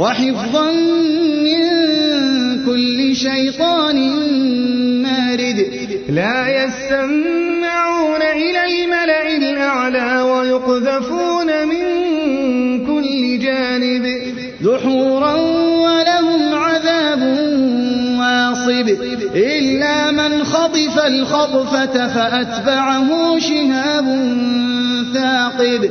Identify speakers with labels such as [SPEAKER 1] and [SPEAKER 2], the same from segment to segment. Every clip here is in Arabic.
[SPEAKER 1] وحفظا من كل شيطان مارد. لا يستمعون إلى الملأ الأعلى ويقذفون من كل جانب. دحورا ولهم عذاب واصب. إلا من خطف الخطفة فأتبعه شهاب ثاقب.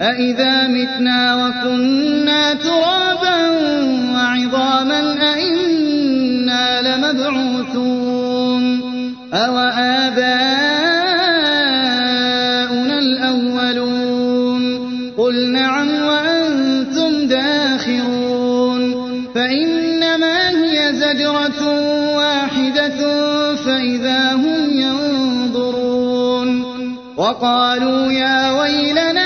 [SPEAKER 1] أإذا متنا وكنا ترابا وعظاما أئنا لمبعوثون أو آباؤنا الأولون قل نعم وأنتم داخرون فإنما هي زجرة واحدة فإذا هم ينظرون وقالوا يا ويلنا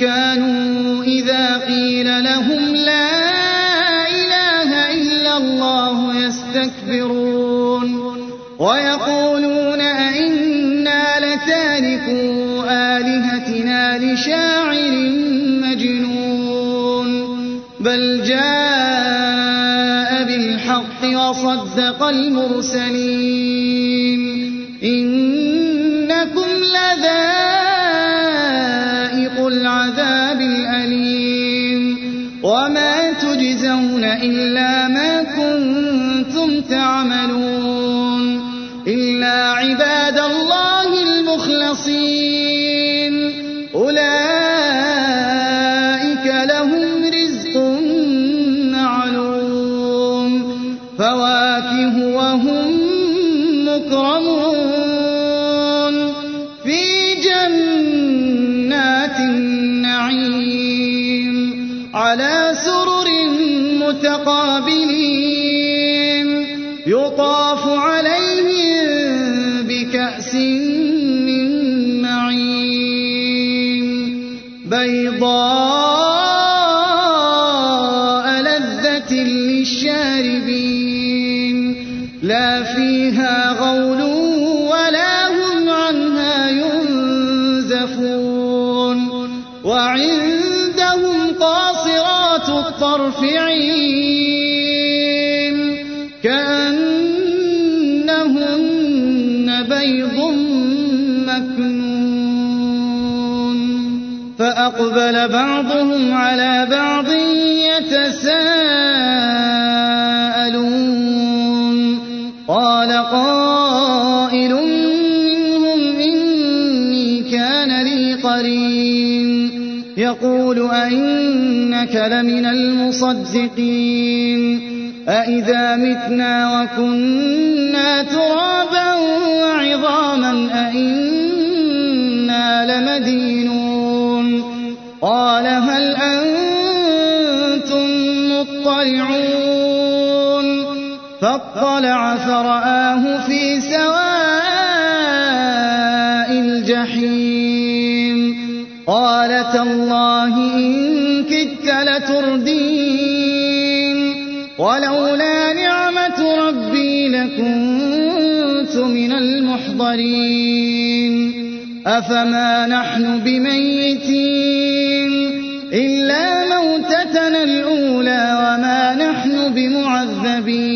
[SPEAKER 1] كانوا إذا قيل لهم لا إله إلا الله يستكبرون ويقولون أئنا لتاركوا آلهتنا لشاعر مجنون بل جاء بالحق وصدق المرسلين إلا ما كنتم تعملون إلا عباد الله المخلصين. أولئك لهم رزق معلوم. فواكه وهم مكرمون. في جنات النعيم. على سرر متقابلين. يطاف عليهم عين كأنهن بيض مكنون. فأقبل بعضهم على بعض يتساءلون. يقول أئنك لمن المصدقين أئذا متنا وكنا ترابا وعظاما أئنا لمدينون قال هل أنتم مطلعون فاطلع فرآه في قال تالله إن كدت لتردين. ولولا نعمة ربي لكنت من المحضرين. أفما نحن بميتين؟ إلا موتتنا الأولى وما نحن بمعذبين.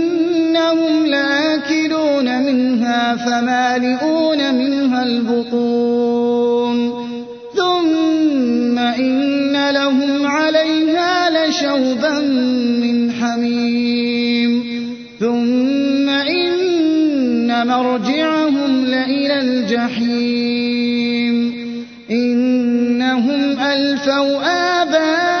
[SPEAKER 1] فإنهم لآكلون منها فمالئون منها البطون. ثم إن لهم عليها لشوبا من حميم. ثم إن مرجعهم لإلى الجحيم. إنهم ألفوا آباءهم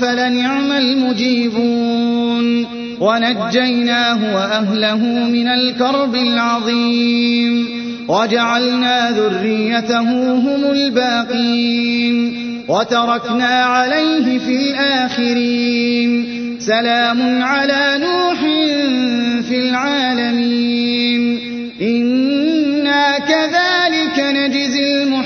[SPEAKER 1] فلنعم المجيبون. ونجيناه وأهله من الكرب العظيم. وجعلنا ذريته هم الباقين. وتركنا عليه في الآخرين. سلام على نوح في العالمين. إنا كذلك نجزي المحسنين.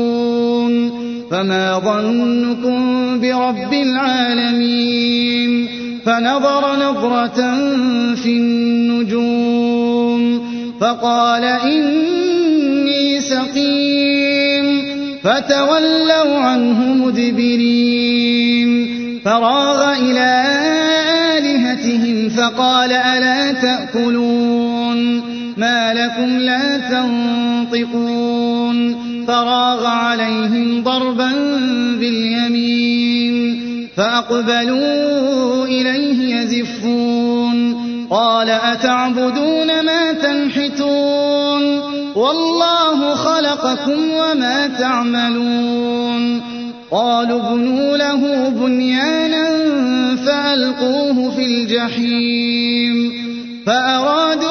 [SPEAKER 1] فما ظنكم برب العالمين فنظر نظرة في النجوم فقال إني سقيم فتولوا عنه مدبرين فراغ إلى آلهتهم فقال ألا تأكلون ما لكم لا تنطقون فراغ عليهم ضربا باليمين فأقبلوا إليه يزفون قال أتعبدون ما تنحتون والله خلقكم وما تعملون قالوا ابنوا له بنيانا فألقوه في الجحيم فأرادوا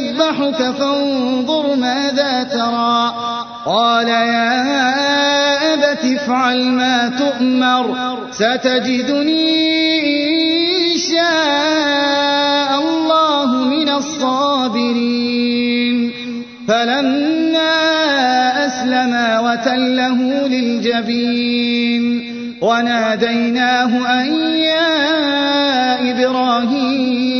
[SPEAKER 1] أني أذبحك فانظر ماذا ترى. قال يا أبت افعل ما تؤمر ستجدني إن شاء الله من الصابرين. فلما أسلما وتله للجبين وناديناه أن يا إبراهيم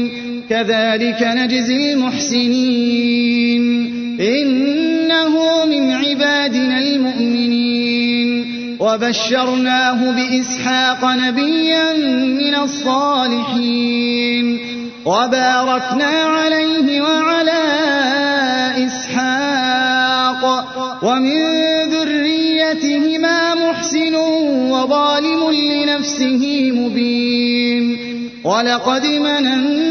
[SPEAKER 1] كذلك نجزي المحسنين. إنه من عبادنا المؤمنين. وبشرناه بإسحاق نبيا من الصالحين. وباركنا عليه وعلى إسحاق. ومن ذريتهما محسن وظالم لنفسه مبين. ولقد مننا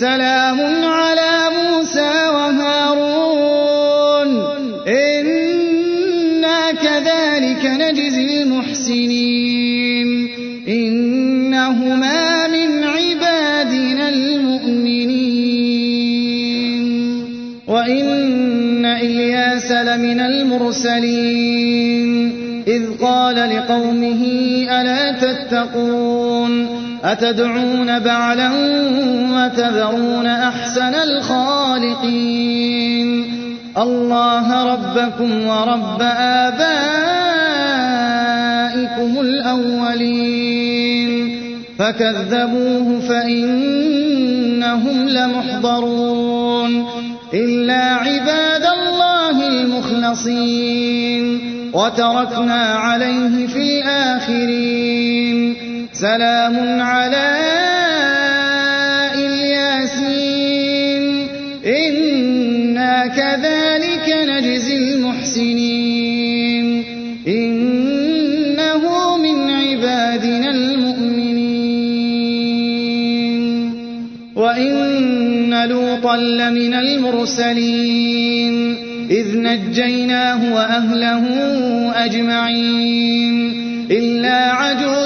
[SPEAKER 1] سلام على موسى وهارون. إنا كذلك نجزي المحسنين. إنهما من عبادنا المؤمنين. وإن إلياس لمن المرسلين. إذ قال لقومه ألا تتقون؟ أتدعون بعلا وتذرون أحسن الخالقين؟ الله ربكم ورب آبائكم الأولين. فكذبوه فإنهم لمحضرون. إلا عباد الله المخلصين. وتركنا عليه في الآخرين. سلام على إلياسين. إنا كذلك نجزي المحسنين. إنه من عبادنا المؤمنين. وإن لوطا لمن المرسلين. إذ نجيناه وأهله أجمعين. إلا عجوزا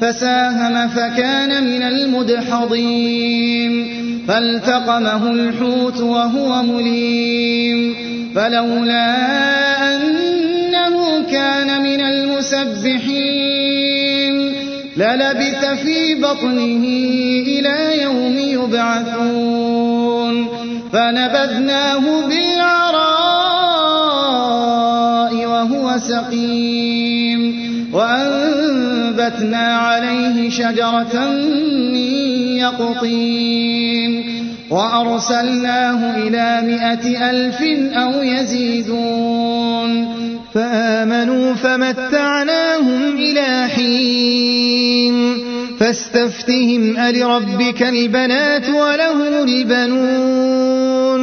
[SPEAKER 1] فساهم فكان من المدحضين. فالتقمه الحوت وهو مليم. فلولا أنه كان من المسبحين للبث في بطنه إلى يوم يبعثون. فنبذناه بالعراء وهو سقيم. وأنبت فَنَبَذْنَا عَلَيْهِ شَجَرَةً مِّن يَقْطِينٍ وَأَرْسَلْنَاهُ إِلَىٰ مِائَةِ أَلْفٍ أَوْ يَزِيدُونَ
[SPEAKER 2] فآمنوا فمتعناهم إلى حين فاستفتهم ألربك البنات ولهم البنون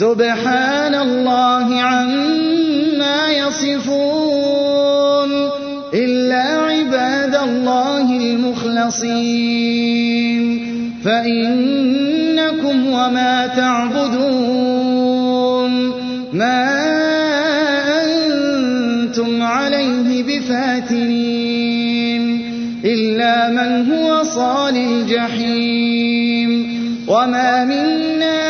[SPEAKER 1] سبحان الله عما يصفون إلا عباد الله المخلصين. فإنكم وما تعبدون. ما أنتم عليه بفاتنين. إلا من هو صال الجحيم. وما منا